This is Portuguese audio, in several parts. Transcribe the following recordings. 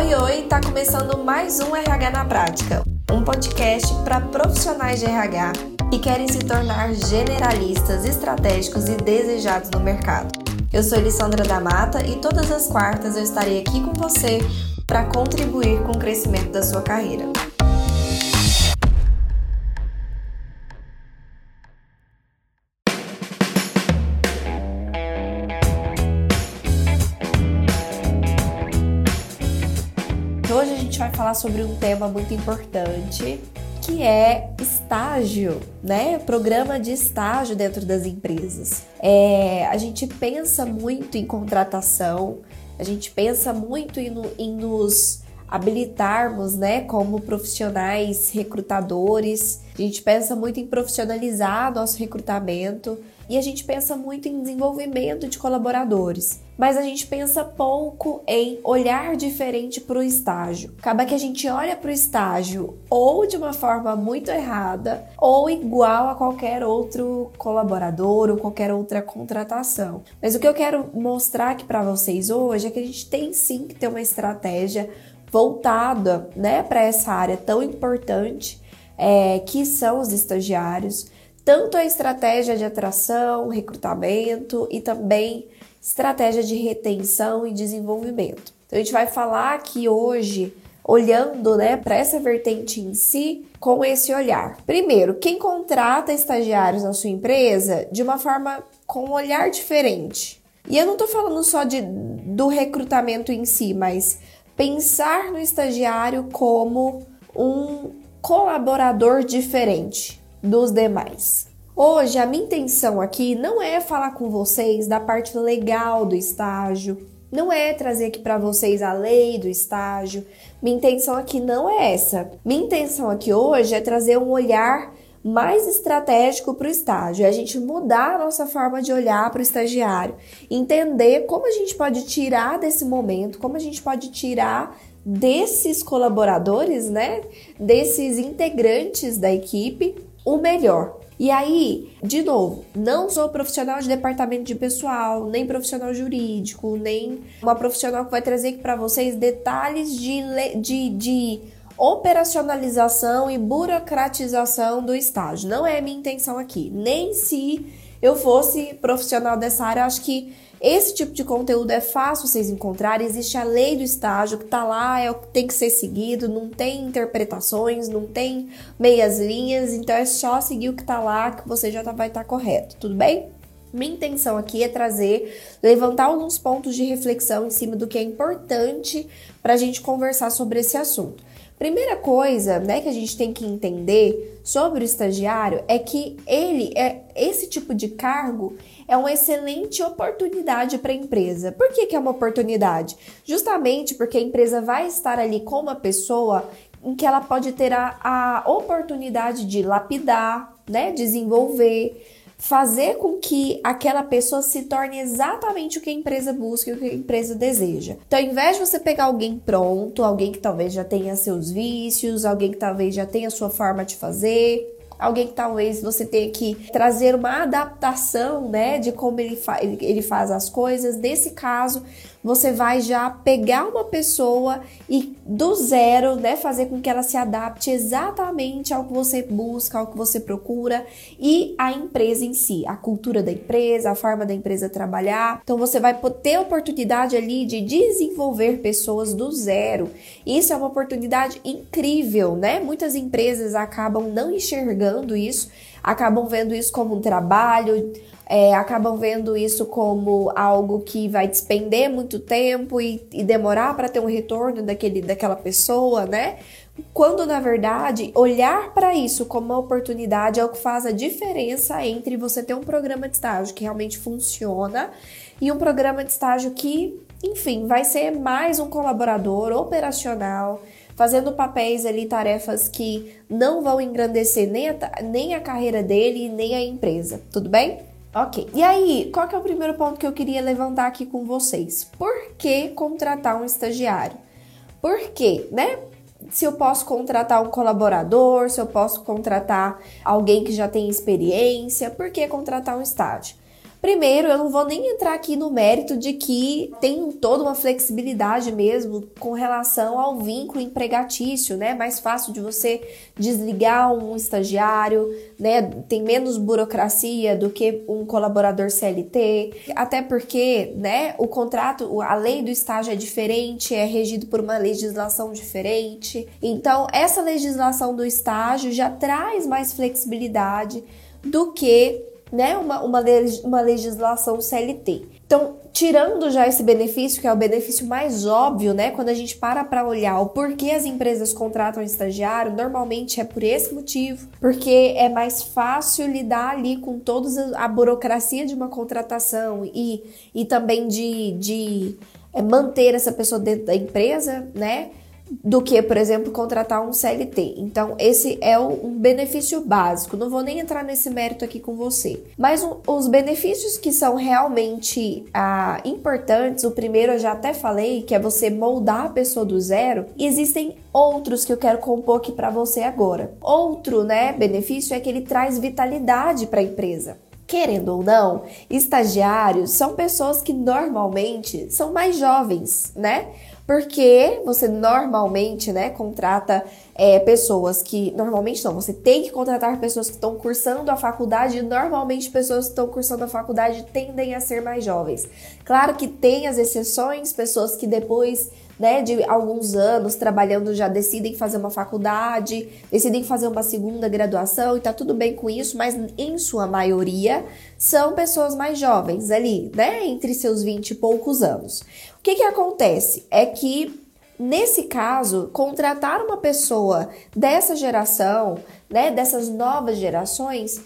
Oi, oi, tá começando mais um RH na Prática, um podcast para profissionais de RH que querem se tornar generalistas, estratégicos e desejados no mercado. Eu sou Elissandra da Mata e todas as quartas eu estarei aqui com você para contribuir com o crescimento da sua carreira. Falar sobre um tema muito importante que é estágio, né? Programa de estágio dentro das empresas. É, a gente pensa muito em contratação, a gente pensa muito em, em nos habilitarmos, né, como profissionais recrutadores. A gente pensa muito em profissionalizar nosso recrutamento e a gente pensa muito em desenvolvimento de colaboradores. Mas a gente pensa pouco em olhar diferente para o estágio. Acaba que a gente olha para o estágio ou de uma forma muito errada ou igual a qualquer outro colaborador ou qualquer outra contratação. Mas o que eu quero mostrar aqui para vocês hoje é que a gente tem sim que ter uma estratégia voltada, né, para essa área tão importante é, que são os estagiários tanto a estratégia de atração, recrutamento e também estratégia de retenção e desenvolvimento. Então a gente vai falar aqui hoje olhando, né, para essa vertente em si com esse olhar. Primeiro, quem contrata estagiários na sua empresa de uma forma com um olhar diferente. E eu não estou falando só de, do recrutamento em si, mas pensar no estagiário como um colaborador diferente dos demais. Hoje, a minha intenção aqui não é falar com vocês da parte legal do estágio, não é trazer aqui para vocês a lei do estágio. Minha intenção aqui não é essa. Minha intenção aqui hoje é trazer um olhar mais estratégico para o estágio, é a gente mudar a nossa forma de olhar para o estagiário, entender como a gente pode tirar desse momento, como a gente pode tirar desses colaboradores, né, desses integrantes da equipe, o melhor. E aí, de novo, não sou profissional de departamento de pessoal, nem profissional jurídico, nem uma profissional que vai trazer aqui para vocês detalhes de, de, de operacionalização e burocratização do estágio. Não é a minha intenção aqui. Nem se eu fosse profissional dessa área, acho que esse tipo de conteúdo é fácil vocês encontrarem. Existe a lei do estágio que tá lá, é o que tem que ser seguido, não tem interpretações, não tem meias linhas, então é só seguir o que tá lá que você já tá, vai estar tá correto, tudo bem? Minha intenção aqui é trazer, levantar alguns pontos de reflexão em cima do que é importante para a gente conversar sobre esse assunto. Primeira coisa, né, que a gente tem que entender sobre o estagiário é que ele é esse tipo de cargo é uma excelente oportunidade para a empresa. Por que, que é uma oportunidade? Justamente porque a empresa vai estar ali com uma pessoa em que ela pode ter a, a oportunidade de lapidar, né, desenvolver fazer com que aquela pessoa se torne exatamente o que a empresa busca e o que a empresa deseja. Então, ao invés de você pegar alguém pronto, alguém que talvez já tenha seus vícios, alguém que talvez já tenha a sua forma de fazer, alguém que talvez você tenha que trazer uma adaptação, né, de como ele, fa ele faz as coisas. Nesse caso, você vai já pegar uma pessoa e do zero, né, fazer com que ela se adapte exatamente ao que você busca, ao que você procura e a empresa em si, a cultura da empresa, a forma da empresa trabalhar. Então você vai ter oportunidade ali de desenvolver pessoas do zero. Isso é uma oportunidade incrível, né? Muitas empresas acabam não enxergando isso, acabam vendo isso como um trabalho, é, acabam vendo isso como algo que vai despender muito tempo e, e demorar para ter um retorno daquele, daquela pessoa, né? Quando na verdade olhar para isso como uma oportunidade é o que faz a diferença entre você ter um programa de estágio que realmente funciona e um programa de estágio que, enfim, vai ser mais um colaborador operacional fazendo papéis ali, tarefas que não vão engrandecer nem a, nem a carreira dele, nem a empresa. Tudo bem? Ok. E aí, qual que é o primeiro ponto que eu queria levantar aqui com vocês? Por que contratar um estagiário? Por quê, né? Se eu posso contratar um colaborador, se eu posso contratar alguém que já tem experiência, por que contratar um estágio? Primeiro, eu não vou nem entrar aqui no mérito de que tem toda uma flexibilidade mesmo com relação ao vínculo empregatício, né? Mais fácil de você desligar um estagiário, né? Tem menos burocracia do que um colaborador CLT, até porque, né, o contrato, a lei do estágio é diferente, é regido por uma legislação diferente. Então, essa legislação do estágio já traz mais flexibilidade do que né, uma, uma, uma legislação CLT. Então, tirando já esse benefício, que é o benefício mais óbvio, né? Quando a gente para para olhar o porquê as empresas contratam estagiário, normalmente é por esse motivo, porque é mais fácil lidar ali com toda a burocracia de uma contratação e, e também de, de é, manter essa pessoa dentro da empresa, né? Do que, por exemplo, contratar um CLT. Então, esse é um benefício básico. Não vou nem entrar nesse mérito aqui com você. Mas um, os benefícios que são realmente ah, importantes, o primeiro eu já até falei, que é você moldar a pessoa do zero. Existem outros que eu quero compor aqui para você agora. Outro, né, benefício é que ele traz vitalidade para a empresa. Querendo ou não, estagiários são pessoas que normalmente são mais jovens, né? Porque você normalmente, né, contrata é, pessoas que. Normalmente não, você tem que contratar pessoas que estão cursando a faculdade e normalmente pessoas que estão cursando a faculdade tendem a ser mais jovens. Claro que tem as exceções, pessoas que depois né, de alguns anos trabalhando já decidem fazer uma faculdade, decidem fazer uma segunda graduação e tá tudo bem com isso, mas em sua maioria são pessoas mais jovens ali, né, entre seus 20 e poucos anos. O que que acontece? É que Nesse caso, contratar uma pessoa dessa geração, né, dessas novas gerações,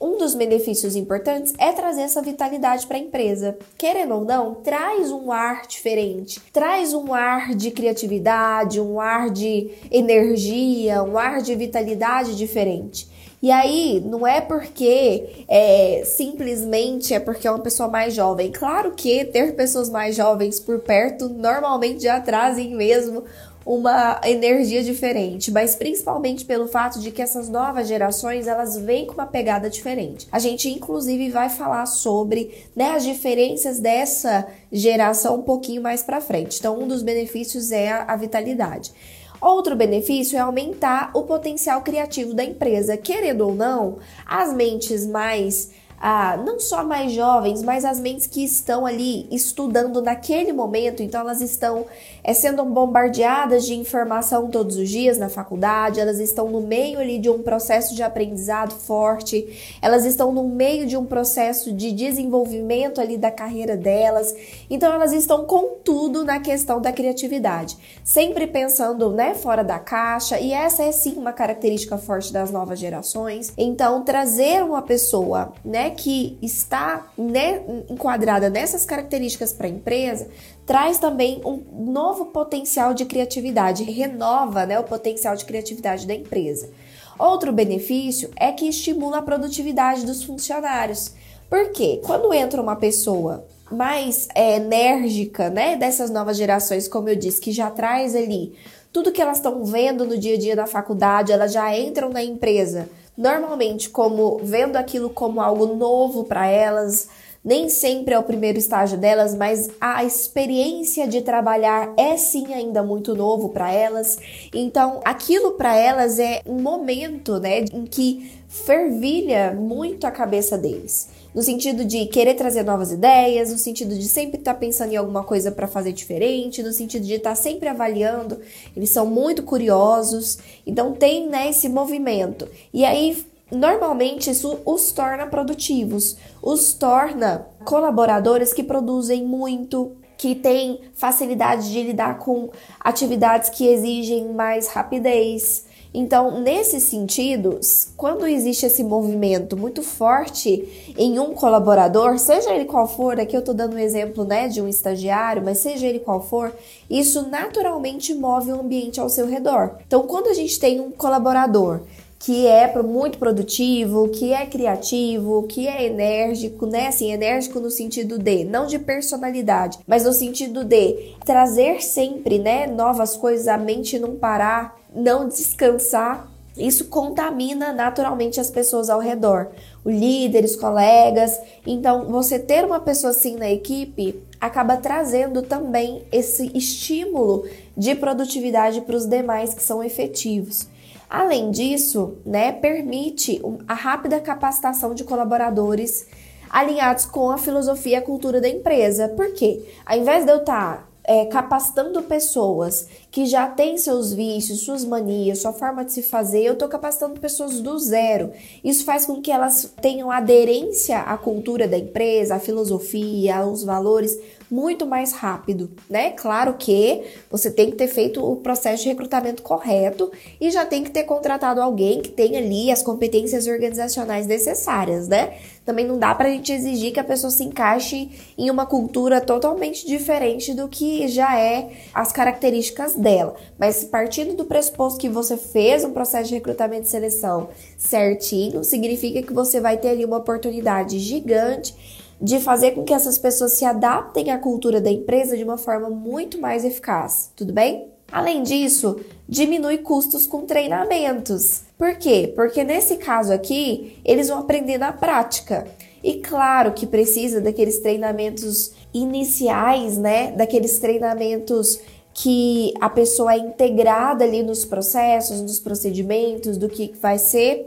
um dos benefícios importantes é trazer essa vitalidade para a empresa. Querendo ou não, traz um ar diferente, traz um ar de criatividade, um ar de energia, um ar de vitalidade diferente. E aí, não é porque é, simplesmente é porque é uma pessoa mais jovem. Claro que ter pessoas mais jovens por perto normalmente já trazem mesmo uma energia diferente, mas principalmente pelo fato de que essas novas gerações elas vêm com uma pegada diferente. A gente inclusive vai falar sobre né, as diferenças dessa geração um pouquinho mais para frente. Então, um dos benefícios é a, a vitalidade. Outro benefício é aumentar o potencial criativo da empresa. Querendo ou não, as mentes mais ah, não só mais jovens, mas as mentes que estão ali estudando naquele momento, então elas estão é, sendo bombardeadas de informação todos os dias na faculdade, elas estão no meio ali de um processo de aprendizado forte, elas estão no meio de um processo de desenvolvimento ali da carreira delas, então elas estão com tudo na questão da criatividade, sempre pensando né, fora da caixa, e essa é sim uma característica forte das novas gerações. Então, trazer uma pessoa né, que está né, enquadrada nessas características para a empresa traz também um novo potencial de criatividade, renova né, o potencial de criatividade da empresa. Outro benefício é que estimula a produtividade dos funcionários. Porque quando entra uma pessoa mais é, enérgica, né, dessas novas gerações, como eu disse, que já traz ali tudo que elas estão vendo no dia a dia da faculdade, elas já entram na empresa normalmente como vendo aquilo como algo novo para elas, nem sempre é o primeiro estágio delas, mas a experiência de trabalhar é sim ainda muito novo para elas. Então, aquilo para elas é um momento, né, em que fervilha muito a cabeça deles no sentido de querer trazer novas ideias, no sentido de sempre estar tá pensando em alguma coisa para fazer diferente, no sentido de estar tá sempre avaliando. Eles são muito curiosos, então tem né, esse movimento. E aí, normalmente, isso os torna produtivos, os torna colaboradores que produzem muito, que têm facilidade de lidar com atividades que exigem mais rapidez então, nesse sentido, quando existe esse movimento muito forte em um colaborador, seja ele qual for, aqui eu estou dando um exemplo né, de um estagiário, mas seja ele qual for, isso naturalmente move o ambiente ao seu redor. Então, quando a gente tem um colaborador que é muito produtivo, que é criativo, que é enérgico, né? Assim, enérgico no sentido de, não de personalidade, mas no sentido de trazer sempre, né, novas coisas, a mente não parar, não descansar. Isso contamina naturalmente as pessoas ao redor. líderes, colegas. Então, você ter uma pessoa assim na equipe acaba trazendo também esse estímulo de produtividade para os demais que são efetivos. Além disso, né, permite a rápida capacitação de colaboradores alinhados com a filosofia e a cultura da empresa. Por quê? Ao invés de eu estar tá é, capacitando pessoas que já têm seus vícios, suas manias, sua forma de se fazer, eu estou capacitando pessoas do zero. Isso faz com que elas tenham aderência à cultura da empresa, à filosofia, aos valores muito mais rápido, né? Claro que você tem que ter feito o processo de recrutamento correto e já tem que ter contratado alguém que tenha ali as competências organizacionais necessárias, né? Também não dá para a gente exigir que a pessoa se encaixe em uma cultura totalmente diferente do que já é as características dela. Mas partindo do pressuposto que você fez um processo de recrutamento e seleção certinho, significa que você vai ter ali uma oportunidade gigante de fazer com que essas pessoas se adaptem à cultura da empresa de uma forma muito mais eficaz, tudo bem? Além disso, diminui custos com treinamentos. Por quê? Porque nesse caso aqui, eles vão aprender na prática. E claro que precisa daqueles treinamentos iniciais, né? Daqueles treinamentos que a pessoa é integrada ali nos processos, nos procedimentos, do que vai ser.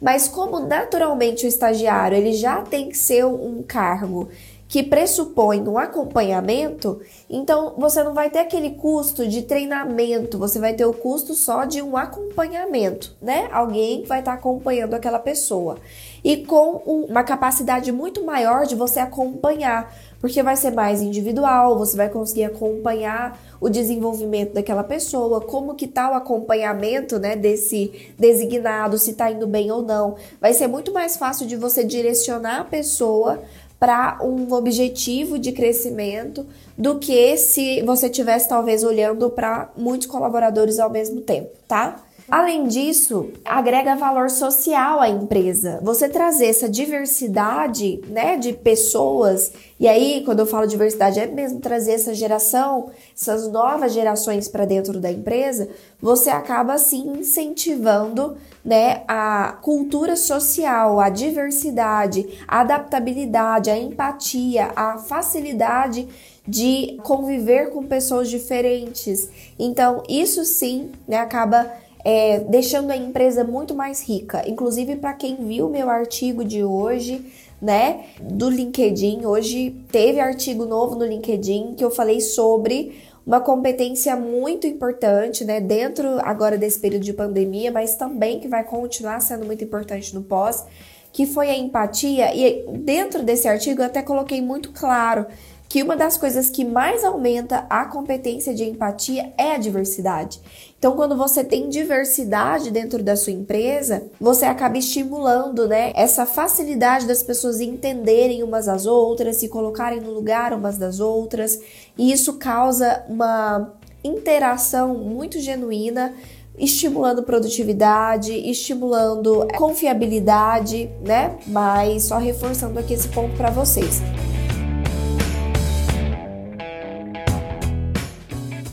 Mas como naturalmente o estagiário ele já tem que ser um cargo que pressupõe um acompanhamento, então você não vai ter aquele custo de treinamento, você vai ter o custo só de um acompanhamento, né? Alguém vai estar acompanhando aquela pessoa. E com uma capacidade muito maior de você acompanhar, porque vai ser mais individual, você vai conseguir acompanhar o desenvolvimento daquela pessoa, como que tá o acompanhamento, né, desse designado, se tá indo bem ou não. Vai ser muito mais fácil de você direcionar a pessoa para um objetivo de crescimento do que se você tivesse talvez olhando para muitos colaboradores ao mesmo tempo, tá? Além disso, agrega valor social à empresa. Você trazer essa diversidade, né, de pessoas, e aí quando eu falo diversidade é mesmo trazer essa geração, essas novas gerações para dentro da empresa, você acaba assim incentivando, né, a cultura social, a diversidade, a adaptabilidade, a empatia, a facilidade de conviver com pessoas diferentes. Então, isso sim, né, acaba é, deixando a empresa muito mais rica. Inclusive, para quem viu meu artigo de hoje, né, do LinkedIn, hoje teve artigo novo no LinkedIn que eu falei sobre uma competência muito importante, né, dentro agora desse período de pandemia, mas também que vai continuar sendo muito importante no pós, que foi a empatia. E dentro desse artigo eu até coloquei muito claro que uma das coisas que mais aumenta a competência de empatia é a diversidade. Então, quando você tem diversidade dentro da sua empresa, você acaba estimulando, né, essa facilidade das pessoas entenderem umas às outras, se colocarem no lugar umas das outras, e isso causa uma interação muito genuína estimulando produtividade, estimulando confiabilidade, né? Mas só reforçando aqui esse ponto para vocês.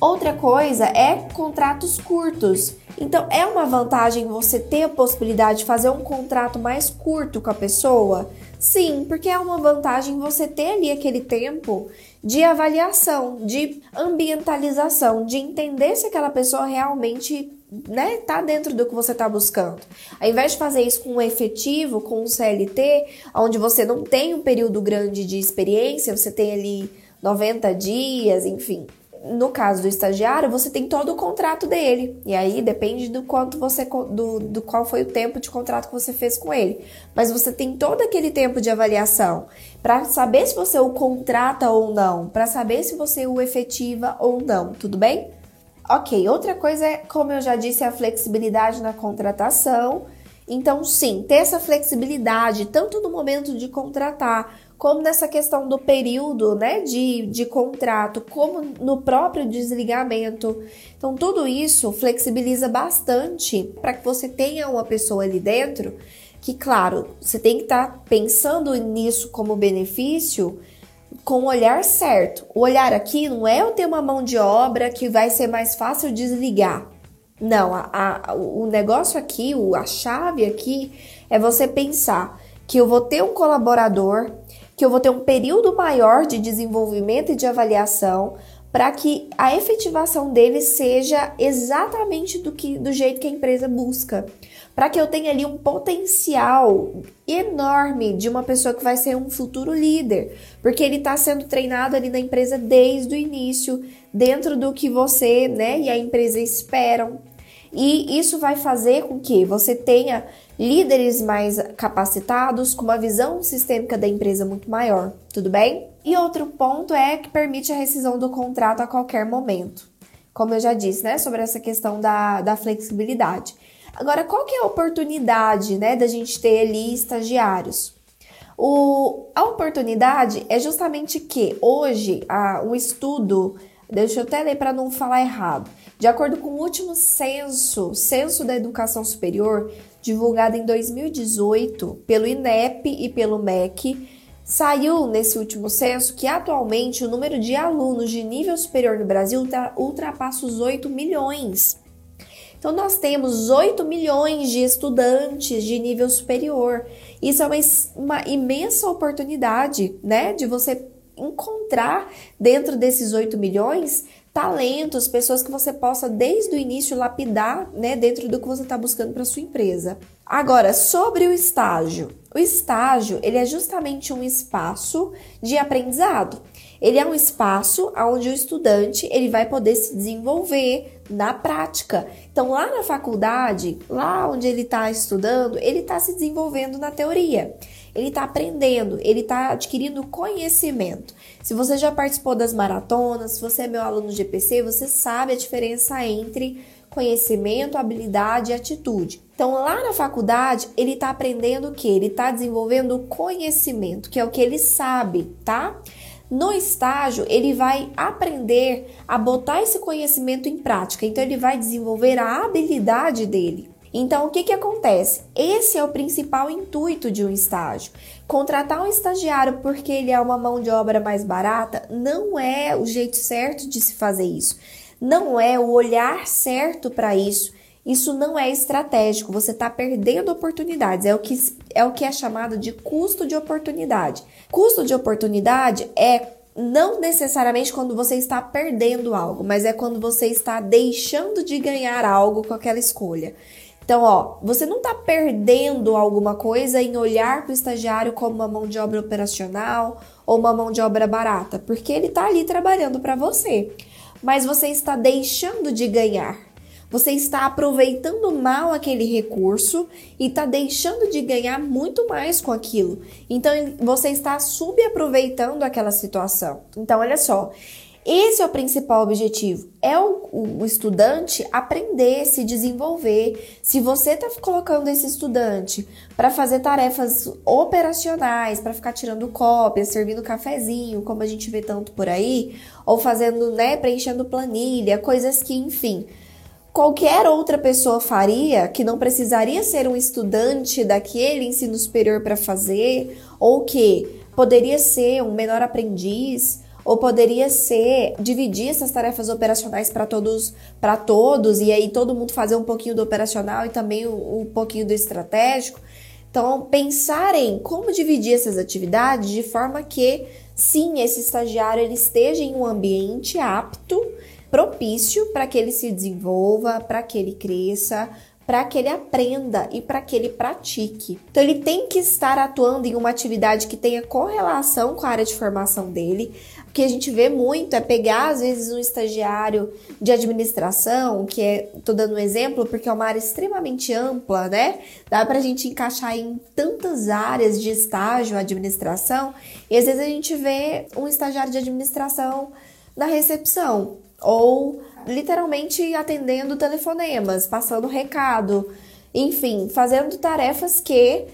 Outra coisa é contratos curtos. Então, é uma vantagem você ter a possibilidade de fazer um contrato mais curto com a pessoa? Sim, porque é uma vantagem você ter ali aquele tempo de avaliação, de ambientalização, de entender se aquela pessoa realmente né, tá dentro do que você está buscando. Ao invés de fazer isso com um efetivo, com um CLT, onde você não tem um período grande de experiência, você tem ali 90 dias, enfim, no caso do estagiário, você tem todo o contrato dele. E aí depende do quanto você do, do qual foi o tempo de contrato que você fez com ele. Mas você tem todo aquele tempo de avaliação para saber se você o contrata ou não, para saber se você o efetiva ou não, tudo bem? Ok, outra coisa é, como eu já disse, a flexibilidade na contratação. Então, sim, ter essa flexibilidade, tanto no momento de contratar, como nessa questão do período né, de, de contrato, como no próprio desligamento. Então, tudo isso flexibiliza bastante para que você tenha uma pessoa ali dentro que, claro, você tem que estar tá pensando nisso como benefício com o olhar certo. O olhar aqui não é eu ter uma mão de obra que vai ser mais fácil desligar. Não, a, a, o negócio aqui, a chave aqui é você pensar que eu vou ter um colaborador, que eu vou ter um período maior de desenvolvimento e de avaliação para que a efetivação dele seja exatamente do que do jeito que a empresa busca, para que eu tenha ali um potencial enorme de uma pessoa que vai ser um futuro líder, porque ele está sendo treinado ali na empresa desde o início, dentro do que você, né, e a empresa esperam. E isso vai fazer com que você tenha líderes mais capacitados, com uma visão sistêmica da empresa muito maior, tudo bem? E outro ponto é que permite a rescisão do contrato a qualquer momento. Como eu já disse, né, sobre essa questão da, da flexibilidade. Agora, qual que é a oportunidade, né, da gente ter ali estagiários? O, a oportunidade é justamente que hoje a, um estudo, deixa eu até ler para não falar errado, de acordo com o último censo, censo da educação superior, divulgado em 2018 pelo INEP e pelo MEC, saiu nesse último censo que atualmente o número de alunos de nível superior no Brasil ultrapassa os 8 milhões. Então, nós temos 8 milhões de estudantes de nível superior. Isso é uma, uma imensa oportunidade, né, de você encontrar dentro desses 8 milhões talentos, pessoas que você possa desde o início lapidar, né, dentro do que você está buscando para sua empresa. Agora, sobre o estágio. O estágio, ele é justamente um espaço de aprendizado. Ele é um espaço onde o estudante ele vai poder se desenvolver na prática. Então, lá na faculdade, lá onde ele está estudando, ele está se desenvolvendo na teoria ele está aprendendo, ele está adquirindo conhecimento. Se você já participou das maratonas, se você é meu aluno de você sabe a diferença entre conhecimento, habilidade e atitude. Então, lá na faculdade, ele está aprendendo o que? Ele está desenvolvendo conhecimento, que é o que ele sabe, tá? No estágio, ele vai aprender a botar esse conhecimento em prática, então, ele vai desenvolver a habilidade dele. Então, o que, que acontece? Esse é o principal intuito de um estágio. Contratar um estagiário porque ele é uma mão de obra mais barata não é o jeito certo de se fazer isso. Não é o olhar certo para isso. Isso não é estratégico. Você está perdendo oportunidades. É o, que, é o que é chamado de custo de oportunidade. Custo de oportunidade é não necessariamente quando você está perdendo algo, mas é quando você está deixando de ganhar algo com aquela escolha. Então, ó, você não está perdendo alguma coisa em olhar para o estagiário como uma mão de obra operacional ou uma mão de obra barata, porque ele está ali trabalhando para você. Mas você está deixando de ganhar. Você está aproveitando mal aquele recurso e está deixando de ganhar muito mais com aquilo. Então você está subaproveitando aquela situação. Então, olha só, esse é o principal objetivo, é o, o, estudante aprender, se desenvolver. Se você está colocando esse estudante para fazer tarefas operacionais, para ficar tirando cópias, servindo cafezinho, como a gente vê tanto por aí, ou fazendo, né, preenchendo planilha, coisas que, enfim, qualquer outra pessoa faria, que não precisaria ser um estudante daquele ensino superior para fazer, ou que poderia ser um menor aprendiz ou poderia ser dividir essas tarefas operacionais para todos, para todos e aí todo mundo fazer um pouquinho do operacional e também um, um pouquinho do estratégico. Então, pensar em como dividir essas atividades de forma que sim, esse estagiário ele esteja em um ambiente apto, propício para que ele se desenvolva, para que ele cresça, para que ele aprenda e para que ele pratique. Então ele tem que estar atuando em uma atividade que tenha correlação com a área de formação dele. O que a gente vê muito é pegar às vezes um estagiário de administração, que é, tô dando um exemplo porque é uma área extremamente ampla, né? Dá pra gente encaixar em tantas áreas de estágio, administração, e às vezes a gente vê um estagiário de administração na recepção ou literalmente atendendo telefonemas, passando recado, enfim, fazendo tarefas que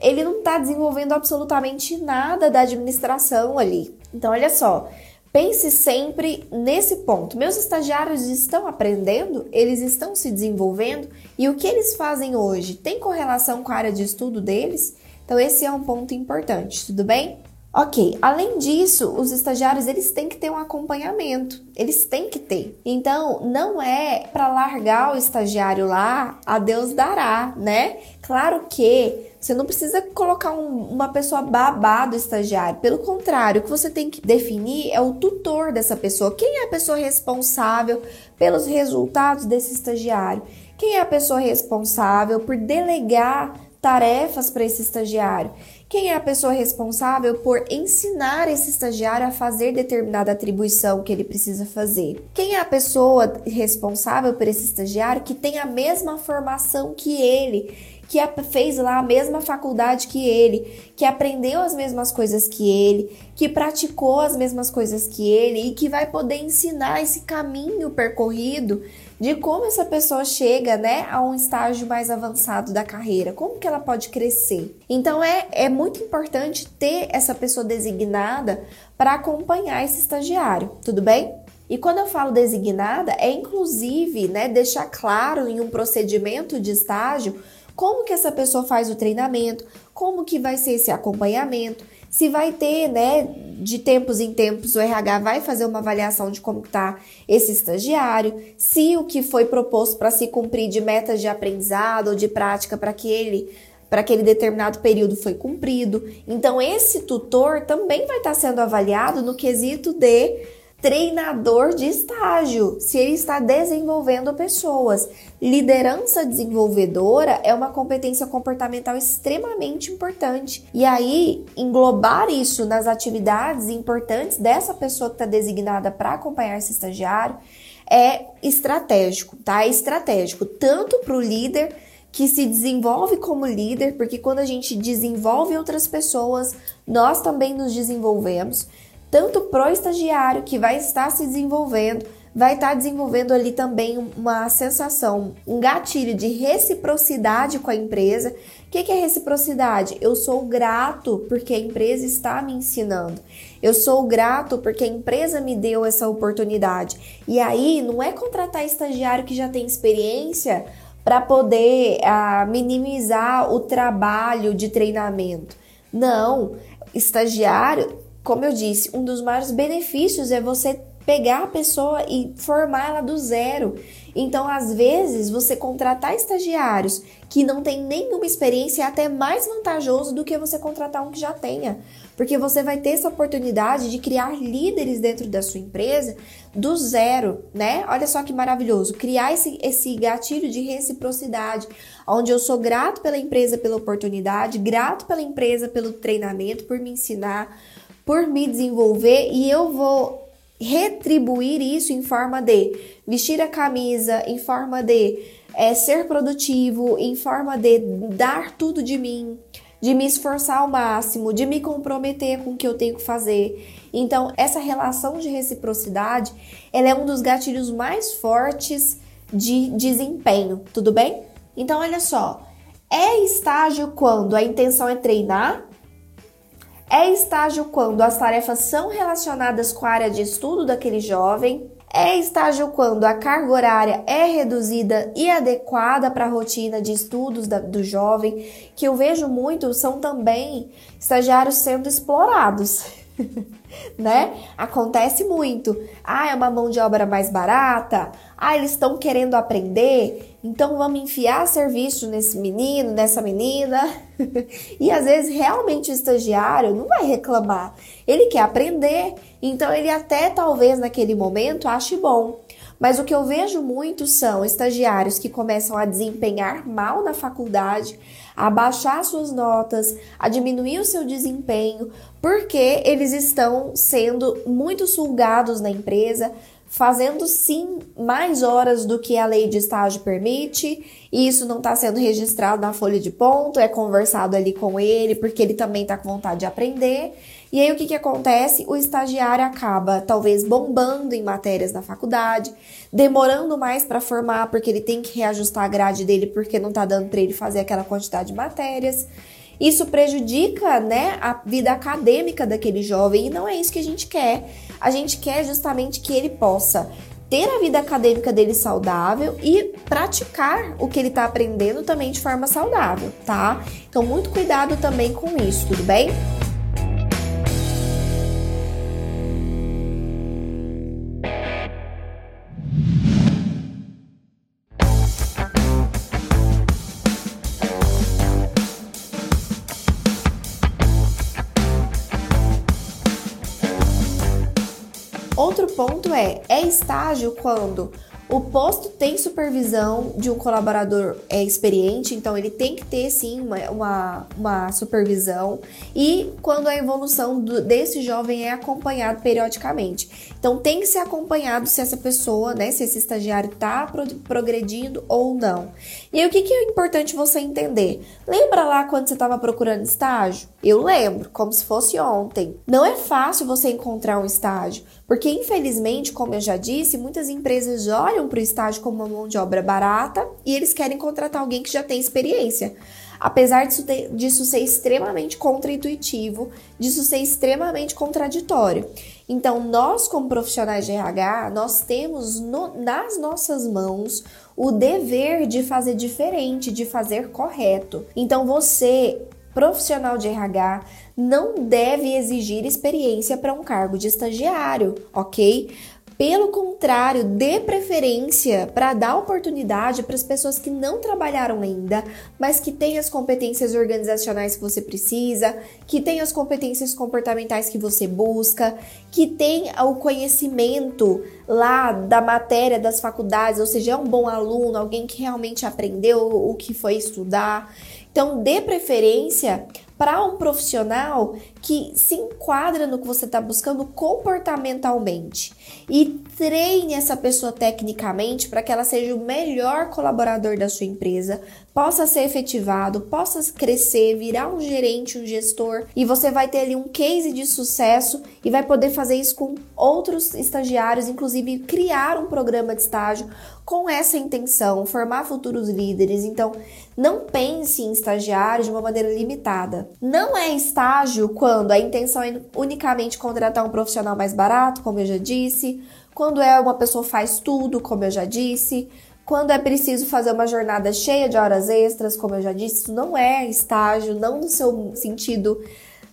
ele não está desenvolvendo absolutamente nada da administração ali. Então, olha só, pense sempre nesse ponto. Meus estagiários estão aprendendo, eles estão se desenvolvendo e o que eles fazem hoje tem correlação com a área de estudo deles? Então, esse é um ponto importante, tudo bem? Ok, além disso, os estagiários eles têm que ter um acompanhamento, eles têm que ter. Então, não é para largar o estagiário lá, a Deus dará, né? Claro que Você não precisa colocar um, uma pessoa babado estagiário. Pelo contrário, o que você tem que definir é o tutor dessa pessoa. Quem é a pessoa responsável pelos resultados desse estagiário? Quem é a pessoa responsável por delegar tarefas para esse estagiário? Quem é a pessoa responsável por ensinar esse estagiário a fazer determinada atribuição que ele precisa fazer? Quem é a pessoa responsável por esse estagiário que tem a mesma formação que ele? que fez lá a mesma faculdade que ele, que aprendeu as mesmas coisas que ele, que praticou as mesmas coisas que ele e que vai poder ensinar esse caminho percorrido de como essa pessoa chega, né, a um estágio mais avançado da carreira, como que ela pode crescer. Então é, é muito importante ter essa pessoa designada para acompanhar esse estagiário, tudo bem? E quando eu falo designada, é inclusive, né, deixar claro em um procedimento de estágio como que essa pessoa faz o treinamento, como que vai ser esse acompanhamento, se vai ter, né, de tempos em tempos o RH vai fazer uma avaliação de como está esse estagiário, se o que foi proposto para se cumprir de metas de aprendizado ou de prática para que ele para aquele determinado período foi cumprido. Então esse tutor também vai estar tá sendo avaliado no quesito de treinador de estágio, se ele está desenvolvendo pessoas. Liderança desenvolvedora é uma competência comportamental extremamente importante. E aí, englobar isso nas atividades importantes dessa pessoa que está designada para acompanhar esse estagiário é estratégico, tá? É estratégico tanto para o líder que se desenvolve como líder, porque quando a gente desenvolve outras pessoas, nós também nos desenvolvemos tanto pro estagiário que vai estar se desenvolvendo, vai estar desenvolvendo ali também uma sensação, um gatilho de reciprocidade com a empresa. O que é reciprocidade? Eu sou grato porque a empresa está me ensinando. Eu sou grato porque a empresa me deu essa oportunidade. E aí não é contratar estagiário que já tem experiência para poder ah, minimizar o trabalho de treinamento. Não, estagiário como eu disse, um dos maiores benefícios é você pegar a pessoa e formar ela do zero. Então, às vezes, você contratar estagiários que não têm nenhuma experiência é até mais vantajoso do que você contratar um que já tenha, porque você vai ter essa oportunidade de criar líderes dentro da sua empresa do zero, né? Olha só que maravilhoso, criar esse, esse gatilho de reciprocidade, onde eu sou grato pela empresa pela oportunidade, grato pela empresa pelo treinamento, por me ensinar por me desenvolver e eu vou retribuir isso em forma de vestir a camisa, em forma de é, ser produtivo, em forma de dar tudo de mim, de me esforçar ao máximo, de me comprometer com o que eu tenho que fazer. Então, essa relação de reciprocidade, ela é um dos gatilhos mais fortes de desempenho, tudo bem? Então, olha só, é estágio quando a intenção é treinar é estágio quando as tarefas são relacionadas com a área de estudo daquele jovem. É estágio quando a carga horária é reduzida e adequada para a rotina de estudos da, do jovem, que eu vejo muito são também estagiários sendo explorados. né? Acontece muito. Ah, é uma mão de obra mais barata. Ah, eles estão querendo aprender. Então vamos enfiar serviço nesse menino, nessa menina. e às vezes realmente o estagiário não vai reclamar. Ele quer aprender, então ele até talvez naquele momento ache bom. Mas o que eu vejo muito são estagiários que começam a desempenhar mal na faculdade, a baixar suas notas, a diminuir o seu desempenho, porque eles estão sendo muito sulgados na empresa, fazendo sim mais horas do que a lei de estágio permite, e isso não está sendo registrado na folha de ponto, é conversado ali com ele, porque ele também está com vontade de aprender. E aí o que, que acontece? O estagiário acaba talvez bombando em matérias na faculdade, demorando mais para formar, porque ele tem que reajustar a grade dele, porque não está dando para ele fazer aquela quantidade de matérias. Isso prejudica, né, a vida acadêmica daquele jovem e não é isso que a gente quer. A gente quer justamente que ele possa ter a vida acadêmica dele saudável e praticar o que ele está aprendendo também de forma saudável, tá? Então, muito cuidado também com isso, tudo bem? É, estágio quando o posto tem supervisão de um colaborador é, experiente, então ele tem que ter sim uma, uma, uma supervisão. E quando a evolução do, desse jovem é acompanhado periodicamente. Então tem que ser acompanhado se essa pessoa, né, se esse estagiário está pro, progredindo ou não. E aí o que, que é importante você entender? Lembra lá quando você estava procurando estágio? Eu lembro, como se fosse ontem. Não é fácil você encontrar um estágio, porque infelizmente, como eu já disse, muitas empresas olham para o estágio como uma mão de obra barata e eles querem contratar alguém que já tem experiência. Apesar disso, ter, disso ser extremamente contraintuitivo, disso ser extremamente contraditório. Então, nós, como profissionais de RH, nós temos no, nas nossas mãos o dever de fazer diferente, de fazer correto. Então, você profissional de RH não deve exigir experiência para um cargo de estagiário, ok? Pelo contrário, dê preferência para dar oportunidade para as pessoas que não trabalharam ainda, mas que têm as competências organizacionais que você precisa, que têm as competências comportamentais que você busca, que tem o conhecimento lá da matéria das faculdades, ou seja, é um bom aluno, alguém que realmente aprendeu o que foi estudar. Então, dê preferência para um profissional que se enquadra no que você está buscando comportamentalmente. E treine essa pessoa tecnicamente para que ela seja o melhor colaborador da sua empresa, possa ser efetivado, possa crescer, virar um gerente, um gestor e você vai ter ali um case de sucesso e vai poder fazer isso com outros estagiários, inclusive criar um programa de estágio com essa intenção, formar futuros líderes. Então, não pense em estagiários de uma maneira limitada. Não é estágio quando a intenção é unicamente contratar um profissional mais barato, como eu já disse, quando é uma pessoa faz tudo, como eu já disse, quando é preciso fazer uma jornada cheia de horas extras, como eu já disse, isso não é estágio, não no seu sentido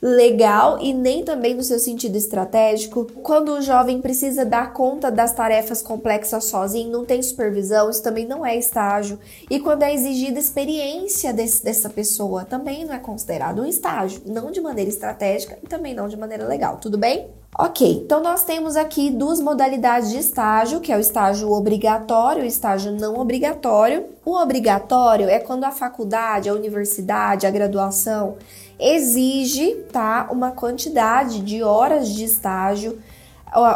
legal e nem também no seu sentido estratégico. Quando o jovem precisa dar conta das tarefas complexas sozinho, não tem supervisão, isso também não é estágio. E quando é exigida experiência desse, dessa pessoa, também não é considerado um estágio, não de maneira estratégica e também não de maneira legal, tudo bem? Ok, então nós temos aqui duas modalidades de estágio, que é o estágio obrigatório e o estágio não obrigatório. O obrigatório é quando a faculdade, a universidade, a graduação exige tá, uma quantidade de horas de estágio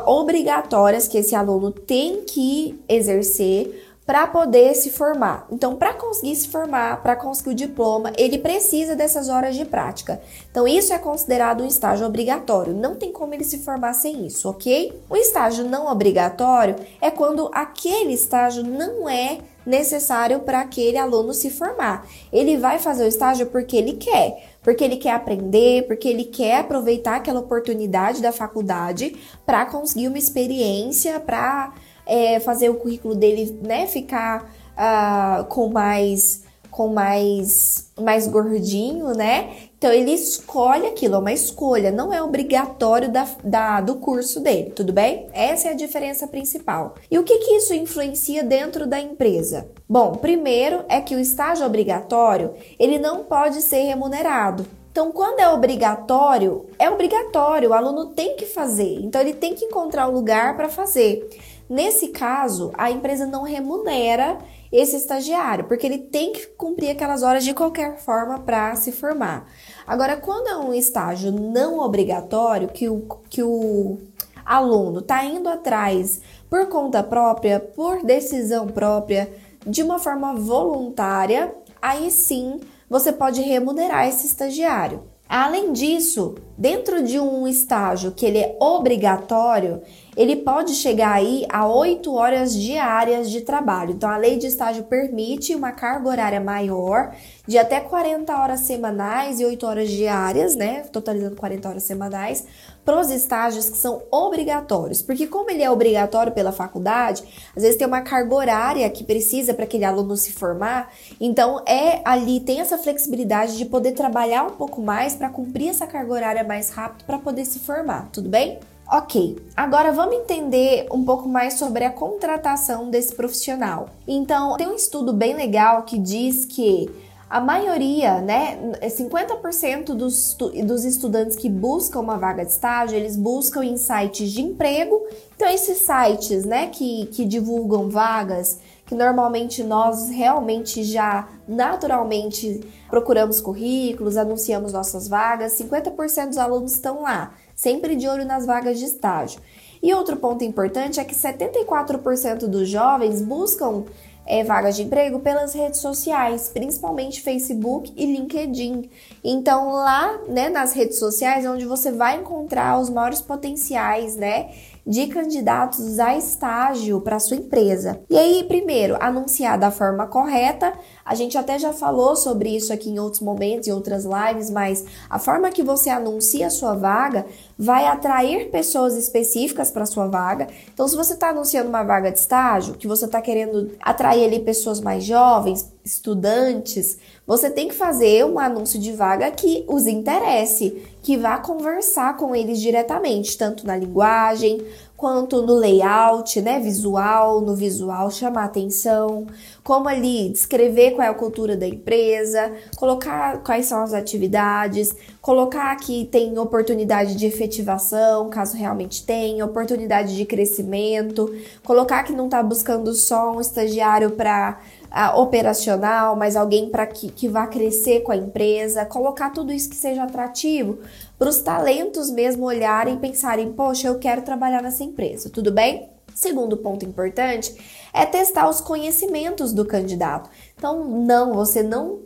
obrigatórias que esse aluno tem que exercer para poder se formar. Então, para conseguir se formar, para conseguir o diploma, ele precisa dessas horas de prática. Então, isso é considerado um estágio obrigatório. Não tem como ele se formar sem isso, ok? O estágio não obrigatório é quando aquele estágio não é necessário para aquele aluno se formar. Ele vai fazer o estágio porque ele quer, porque ele quer aprender, porque ele quer aproveitar aquela oportunidade da faculdade para conseguir uma experiência, para é, fazer o currículo dele né, ficar uh, com mais com mais mais gordinho, né? Então ele escolhe aquilo, é uma escolha, não é obrigatório da, da, do curso dele, tudo bem? Essa é a diferença principal. E o que, que isso influencia dentro da empresa? Bom, primeiro é que o estágio obrigatório ele não pode ser remunerado. Então, quando é obrigatório, é obrigatório, o aluno tem que fazer. Então, ele tem que encontrar o um lugar para fazer. Nesse caso, a empresa não remunera esse estagiário, porque ele tem que cumprir aquelas horas de qualquer forma para se formar. Agora, quando é um estágio não obrigatório, que o, que o aluno está indo atrás por conta própria, por decisão própria, de uma forma voluntária, aí sim você pode remunerar esse estagiário. Além disso, dentro de um estágio que ele é obrigatório, ele pode chegar aí a 8 horas diárias de trabalho. Então, a lei de estágio permite uma carga horária maior, de até 40 horas semanais e 8 horas diárias, né? Totalizando 40 horas semanais, para os estágios que são obrigatórios. Porque, como ele é obrigatório pela faculdade, às vezes tem uma carga horária que precisa para aquele aluno se formar, então é ali, tem essa flexibilidade de poder trabalhar um pouco mais para cumprir essa carga horária mais rápido para poder se formar, tudo bem? Ok, agora vamos entender um pouco mais sobre a contratação desse profissional. Então, tem um estudo bem legal que diz que a maioria, né, 50% dos, dos estudantes que buscam uma vaga de estágio, eles buscam em sites de emprego. Então, esses sites, né, que, que divulgam vagas, que normalmente nós realmente já naturalmente procuramos currículos, anunciamos nossas vagas, 50% dos alunos estão lá, sempre de olho nas vagas de estágio. E outro ponto importante é que 74% dos jovens buscam é, vagas de emprego pelas redes sociais, principalmente Facebook e LinkedIn. Então lá, né, nas redes sociais é onde você vai encontrar os maiores potenciais, né, de candidatos a estágio para sua empresa. E aí, primeiro, anunciar da forma correta. A gente até já falou sobre isso aqui em outros momentos, em outras lives, mas a forma que você anuncia a sua vaga vai atrair pessoas específicas para sua vaga. Então, se você está anunciando uma vaga de estágio, que você está querendo atrair ali pessoas mais jovens, estudantes, você tem que fazer um anúncio de vaga que os interesse, que vá conversar com eles diretamente, tanto na linguagem quanto no layout, né, visual, no visual chamar atenção, como ali descrever qual é a cultura da empresa, colocar quais são as atividades, colocar que tem oportunidade de efetivação, caso realmente tenha, oportunidade de crescimento, colocar que não está buscando só um estagiário para uh, operacional, mas alguém para que, que vá crescer com a empresa, colocar tudo isso que seja atrativo para os talentos mesmo olharem e pensarem, poxa, eu quero trabalhar nessa empresa, tudo bem? Segundo ponto importante é testar os conhecimentos do candidato. Então, não, você não,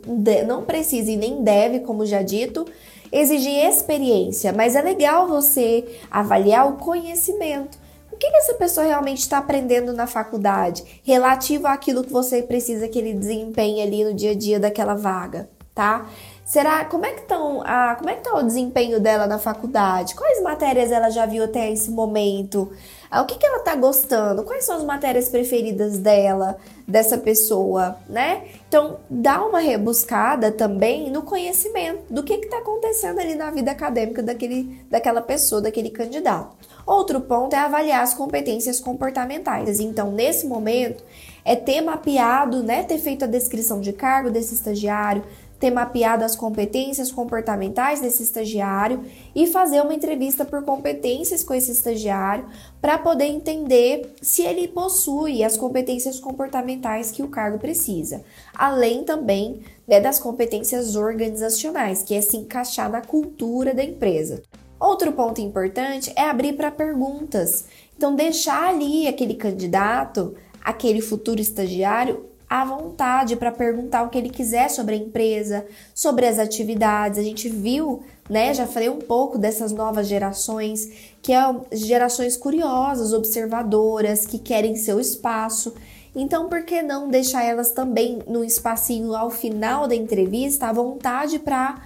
não precisa e nem deve, como já dito, exigir experiência, mas é legal você avaliar o conhecimento que, que essa pessoa realmente está aprendendo na faculdade relativo àquilo que você precisa que ele desempenhe ali no dia a dia daquela vaga, tá? Será como é que estão a como é que tá o desempenho dela na faculdade? Quais matérias ela já viu até esse momento? Ah, o que, que ela tá gostando? Quais são as matérias preferidas dela, dessa pessoa, né? Então, dá uma rebuscada também no conhecimento do que está acontecendo ali na vida acadêmica daquele, daquela pessoa, daquele candidato. Outro ponto é avaliar as competências comportamentais. Então, nesse momento, é ter mapeado, né, ter feito a descrição de cargo desse estagiário, ter mapeado as competências comportamentais desse estagiário e fazer uma entrevista por competências com esse estagiário para poder entender se ele possui as competências comportamentais que o cargo precisa, além também né, das competências organizacionais, que é se encaixar na cultura da empresa. Outro ponto importante é abrir para perguntas. Então, deixar ali aquele candidato, aquele futuro estagiário, à vontade para perguntar o que ele quiser sobre a empresa, sobre as atividades. A gente viu, né? Já falei um pouco dessas novas gerações, que são é gerações curiosas, observadoras, que querem seu espaço. Então, por que não deixar elas também no espacinho ao final da entrevista à vontade para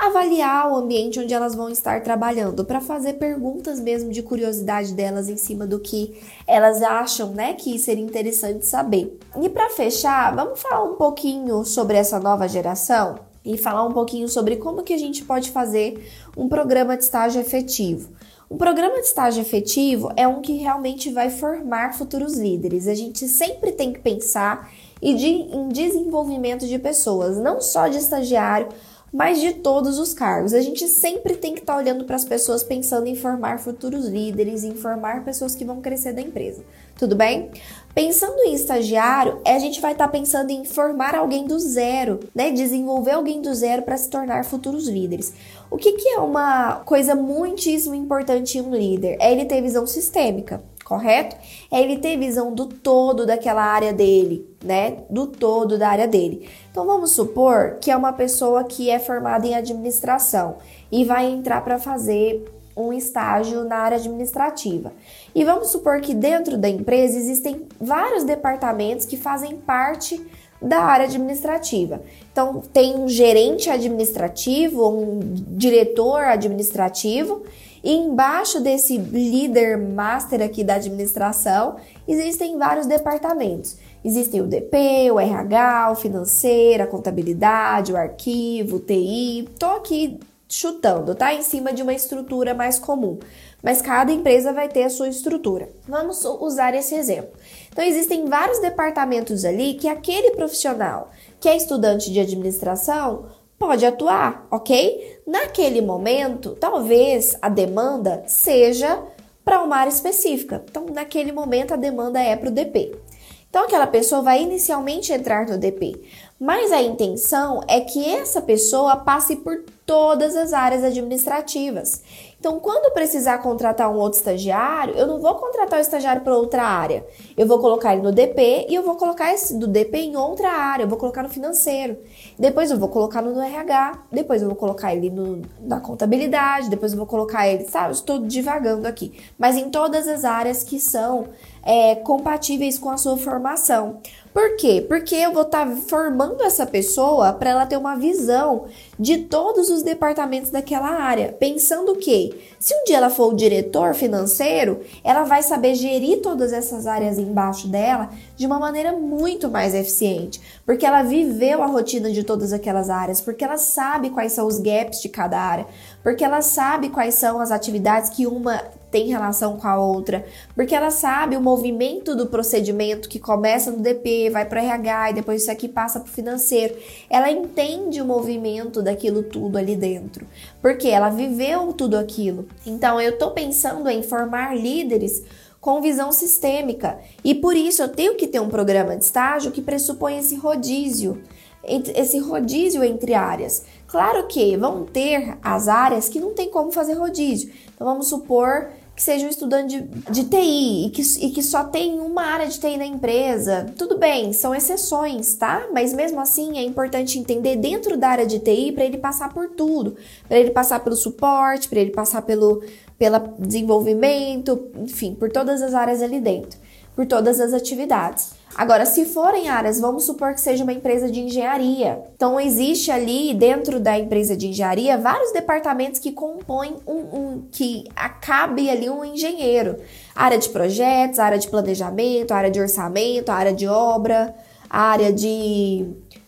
avaliar o ambiente onde elas vão estar trabalhando, para fazer perguntas mesmo de curiosidade delas em cima do que elas acham, né, que seria interessante saber. E para fechar, vamos falar um pouquinho sobre essa nova geração e falar um pouquinho sobre como que a gente pode fazer um programa de estágio efetivo. Um programa de estágio efetivo é um que realmente vai formar futuros líderes. A gente sempre tem que pensar e de, em desenvolvimento de pessoas, não só de estagiário, mas de todos os cargos. A gente sempre tem que estar tá olhando para as pessoas pensando em formar futuros líderes, em formar pessoas que vão crescer da empresa. Tudo bem? Pensando em estagiário, a gente vai estar tá pensando em formar alguém do zero, né? Desenvolver alguém do zero para se tornar futuros líderes. O que, que é uma coisa muitíssimo importante em um líder? É ele ter visão sistêmica correto? É ele ter visão do todo daquela área dele, né? Do todo da área dele. Então vamos supor que é uma pessoa que é formada em administração e vai entrar para fazer um estágio na área administrativa. E vamos supor que dentro da empresa existem vários departamentos que fazem parte da área administrativa. Então, tem um gerente administrativo, um diretor administrativo e embaixo desse líder master aqui da administração, existem vários departamentos. Existem o DP, o RH, o financeiro, a contabilidade, o arquivo, o TI. Tô aqui chutando, tá? Em cima de uma estrutura mais comum. mas cada empresa vai ter a sua estrutura. Vamos usar esse exemplo. Então, existem vários departamentos ali que aquele profissional que é estudante de administração pode atuar, ok? Naquele momento, talvez a demanda seja para uma área específica. Então, naquele momento, a demanda é para o DP. Então, aquela pessoa vai inicialmente entrar no DP, mas a intenção é que essa pessoa passe por todas as áreas administrativas. Então, quando precisar contratar um outro estagiário, eu não vou contratar o estagiário para outra área. Eu vou colocar ele no DP e eu vou colocar esse do DP em outra área. Eu vou colocar no financeiro. Depois eu vou colocar no RH. Depois eu vou colocar ele no, na contabilidade. Depois eu vou colocar ele, sabe? Estou divagando aqui. Mas em todas as áreas que são é, compatíveis com a sua formação. Por quê? Porque eu vou estar tá formando essa pessoa para ela ter uma visão de todos os departamentos daquela área, pensando que se um dia ela for o diretor financeiro, ela vai saber gerir todas essas áreas embaixo dela de uma maneira muito mais eficiente, porque ela viveu a rotina de todas aquelas áreas, porque ela sabe quais são os gaps de cada área, porque ela sabe quais são as atividades que uma tem relação com a outra, porque ela sabe o movimento do procedimento que começa no DP, vai para RH e depois isso aqui passa para o financeiro. Ela entende o movimento daquilo tudo ali dentro, porque ela viveu tudo aquilo. Então eu estou pensando em formar líderes com visão sistêmica e por isso eu tenho que ter um programa de estágio que pressupõe esse rodízio esse rodízio entre áreas. Claro que vão ter as áreas que não tem como fazer rodízio. Então vamos supor que seja um estudante de, de TI e que, e que só tem uma área de TI na empresa. Tudo bem, são exceções, tá? Mas mesmo assim é importante entender dentro da área de TI para ele passar por tudo, para ele passar pelo suporte, para ele passar pelo pela desenvolvimento, enfim, por todas as áreas ali dentro, por todas as atividades. Agora, se forem áreas, vamos supor que seja uma empresa de engenharia. Então, existe ali dentro da empresa de engenharia vários departamentos que compõem um, um que acabe ali um engenheiro. Área de projetos, área de planejamento, área de orçamento, área de obra, área de,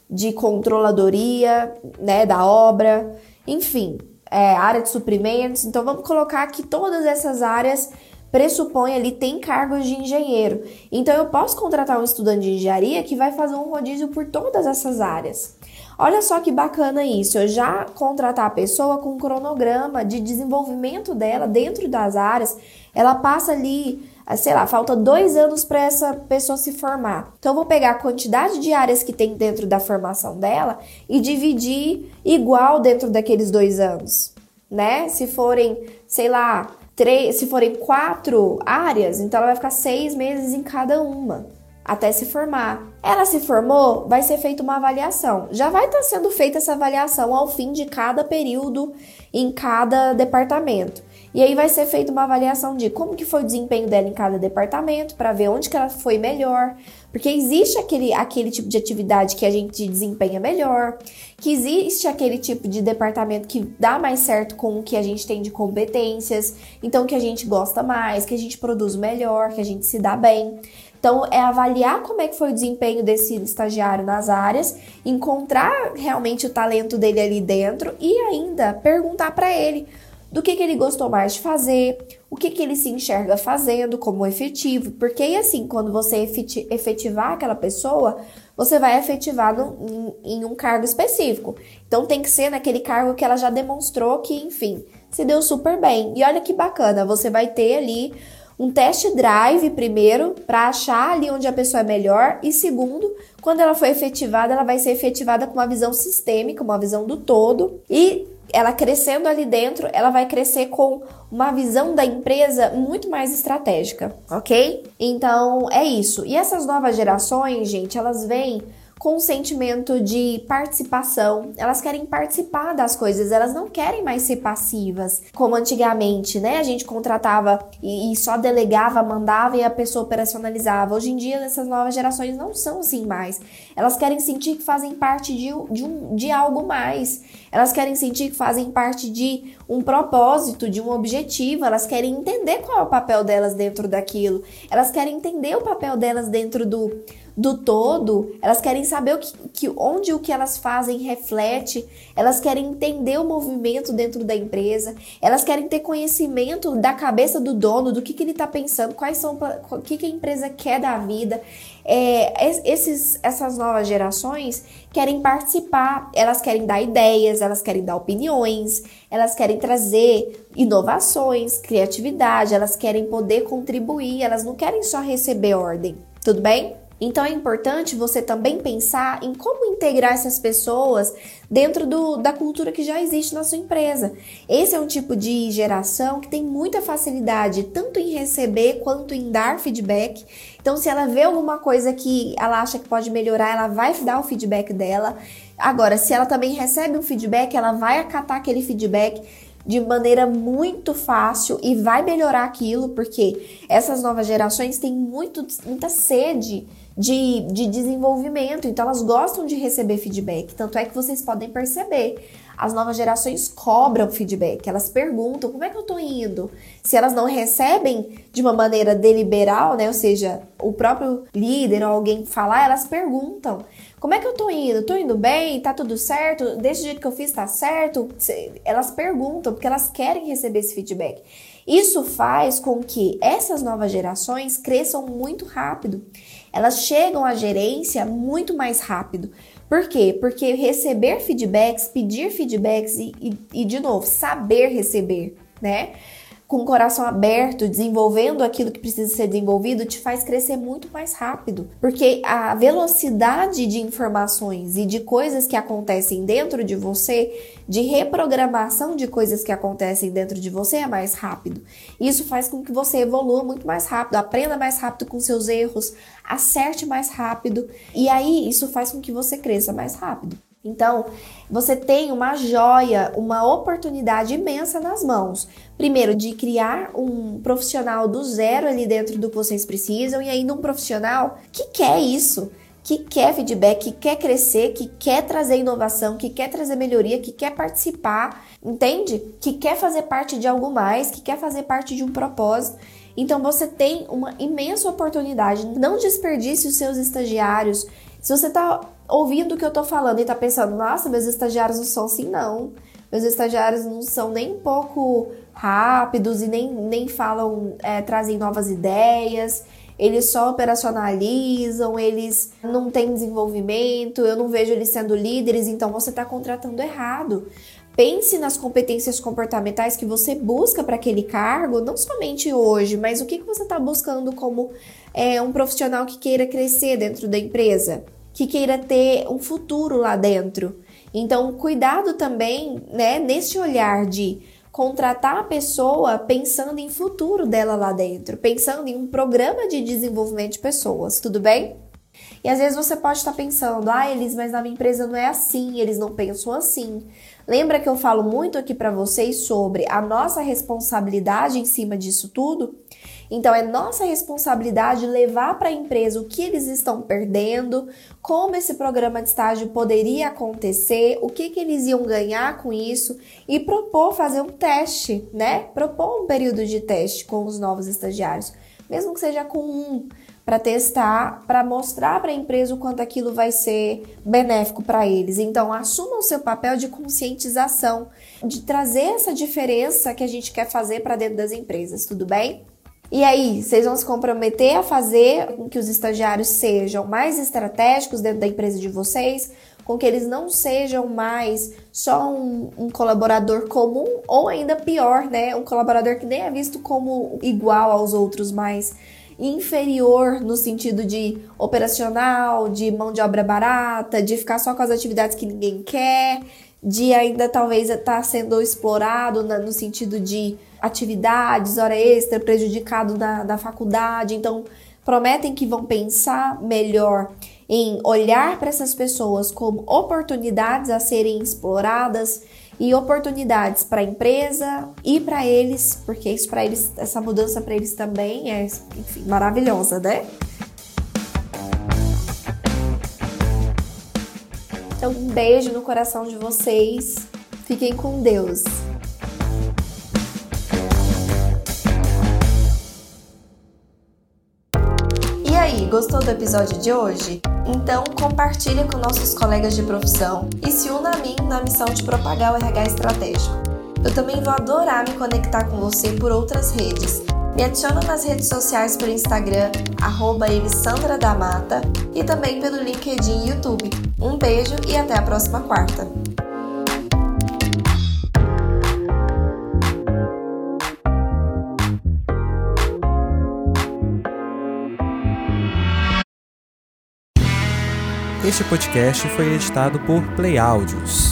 de controladoria, né, da obra, enfim, é, área de suprimentos. Então, vamos colocar que todas essas áreas pressupõe ali tem cargos de engenheiro. Então eu posso contratar um estudante de engenharia que vai fazer um rodízio por todas essas áreas. Olha só que bacana isso, eu já contratar a pessoa com um cronograma de desenvolvimento dela dentro das áreas, ela passa ali, sei lá, falta dois anos para essa pessoa se formar. Então eu vou pegar a quantidade de áreas que tem dentro da formação dela e dividir igual dentro daqueles dois anos, né? Se forem, sei lá, três, se forem quatro áreas, então ela vai ficar seis meses em cada uma até se formar. Ela se formou, vai ser feita uma avaliação. Já vai estar sendo feita essa avaliação ao fim de cada período em cada departamento. E aí vai ser feita uma avaliação de como que foi o desempenho dela em cada departamento para ver onde que ela foi melhor, porque existe aquele, aquele tipo de atividade que a gente desempenha melhor, que existe aquele tipo de departamento que dá mais certo com o que a gente tem de competências, então que a gente gosta mais, que a gente produz melhor, que a gente se dá bem. Então, é avaliar como é que foi o desempenho desse estagiário nas áreas, encontrar realmente o talento dele ali dentro e ainda perguntar para ele do que, que ele gostou mais de fazer, o que, que ele se enxerga fazendo como efetivo, porque aí assim, quando você efetivar aquela pessoa, você vai efetivar no, em, em um cargo específico. Então tem que ser naquele cargo que ela já demonstrou que, enfim, se deu super bem. E olha que bacana, você vai ter ali um test drive primeiro para achar ali onde a pessoa é melhor e segundo, quando ela for efetivada, ela vai ser efetivada com uma visão sistêmica, uma visão do todo e ela crescendo ali dentro, ela vai crescer com uma visão da empresa muito mais estratégica, ok? Então é isso. E essas novas gerações, gente, elas vêm com um sentimento de participação. Elas querem participar das coisas, elas não querem mais ser passivas, como antigamente, né? A gente contratava e, só delegava, mandava e a pessoa operacionalizava. Hoje em dia, essas novas gerações não são assim mais. Elas querem sentir que fazem parte de, de, um, de algo mais. Elas querem sentir que fazem parte de um propósito, de um objetivo, elas querem entender qual é o papel delas dentro daquilo, elas querem entender o papel delas dentro do, do todo, elas querem saber o que, que, onde o que elas fazem reflete, elas querem entender o movimento dentro da empresa, elas querem ter conhecimento da cabeça do dono, do que, que ele está pensando, quais são o que, que a empresa quer da vida. É, esses, essas novas gerações querem participar, elas querem dar ideias, elas querem dar opiniões, elas querem trazer inovações, criatividade, elas querem poder contribuir, elas não querem só receber ordem. Tudo bem? Então é importante você também pensar em como integrar essas pessoas dentro do, da cultura que já existe na sua empresa. Esse é um tipo de geração que tem muita facilidade tanto em receber quanto em dar feedback. Então, se ela vê alguma coisa que ela acha que pode melhorar, ela vai dar o feedback dela. Agora, se ela também recebe um feedback, ela vai acatar aquele feedback de maneira muito fácil e vai melhorar aquilo, porque essas novas gerações têm muito, muita sede de, de desenvolvimento, então elas gostam de receber feedback. Tanto é que vocês podem perceber, as novas gerações cobram feedback, elas perguntam como é que eu tô indo. Se elas não recebem de uma maneira deliberal, né, ou seja, o próprio líder ou alguém falar, elas perguntam. Como é que eu tô indo? Tô indo bem? Tá tudo certo? Desse jeito que eu fiz tá certo? Elas perguntam porque elas querem receber esse feedback. Isso faz com que essas novas gerações cresçam muito rápido. Elas chegam à gerência muito mais rápido. Por quê? Porque receber feedbacks, pedir feedbacks e, e, e de novo, saber receber, né? Com o coração aberto, desenvolvendo aquilo que precisa ser desenvolvido, te faz crescer muito mais rápido. Porque a velocidade de informações e de coisas que acontecem dentro de você, de reprogramação de coisas que acontecem dentro de você é mais rápido. Isso faz com que você evolua muito mais rápido, aprenda mais rápido com seus erros, acerte mais rápido, e aí isso faz com que você cresça mais rápido. Então, você tem uma joia, uma oportunidade imensa nas mãos. Primeiro, de criar um profissional do zero ali dentro do que vocês precisam, e ainda um profissional que quer isso, que quer feedback, que quer crescer, que quer trazer inovação, que quer trazer melhoria, que quer participar, entende? Que quer fazer parte de algo mais, que quer fazer parte de um propósito. Então você tem uma imensa oportunidade. Não desperdice os seus estagiários. Se você está ouvindo o que eu tô falando e tá pensando, nossa, meus estagiários não são assim, não. Meus estagiários não são nem um pouco rápidos e nem, nem falam, é, trazem novas ideias, eles só operacionalizam, eles não têm desenvolvimento, eu não vejo eles sendo líderes, então você está contratando errado. Pense nas competências comportamentais que você busca para aquele cargo, não somente hoje, mas o que, que você está buscando como é, um profissional que queira crescer dentro da empresa que queira ter um futuro lá dentro. Então, cuidado também, né, nesse olhar de contratar a pessoa pensando em futuro dela lá dentro, pensando em um programa de desenvolvimento de pessoas, tudo bem? E às vezes você pode estar pensando, ah, Elis, mas na minha empresa não é assim, eles não pensam assim. Lembra que eu falo muito aqui para vocês sobre a nossa responsabilidade em cima disso tudo? Então é nossa responsabilidade levar para a empresa o que eles estão perdendo, como esse programa de estágio poderia acontecer, o que, que eles iam ganhar com isso e propor fazer um teste, né? Propor um período de teste com os novos estagiários, mesmo que seja com um para testar, para mostrar para a empresa o quanto aquilo vai ser benéfico para eles. Então, assuma o seu papel de conscientização, de trazer essa diferença que a gente quer fazer para dentro das empresas, tudo bem? E aí, vocês vão se comprometer a fazer com que os estagiários sejam mais estratégicos dentro da empresa de vocês, com que eles não sejam mais só um, um, colaborador comum, ou ainda pior, né? Um colaborador que nem é visto como igual aos outros, mas inferior no sentido de operacional, de mão de obra barata, de ficar só com as atividades que ninguém quer, de ainda talvez estar tá sendo explorado no sentido de atividades, hora extra, prejudicado da, da faculdade. Então, prometem que vão pensar melhor em olhar para essas pessoas como oportunidades a serem exploradas e oportunidades para a empresa e para eles, porque isso para eles, essa mudança para eles também é, enfim, maravilhosa, né? Então, um beijo no coração de vocês. Fiquem com Deus. E aí, gostou do episódio de hoje? Então compartilha com nossos colegas de profissão e se una a mim na missão de propagar o RH estratégico. Eu também vou adorar me conectar com você por outras redes me adiciona nas redes sociais pelo Instagram, arroba Damata, e também pelo LinkedIn e YouTube. Um beijo e até a próxima quarta! Este podcast foi editado por Play Áudios.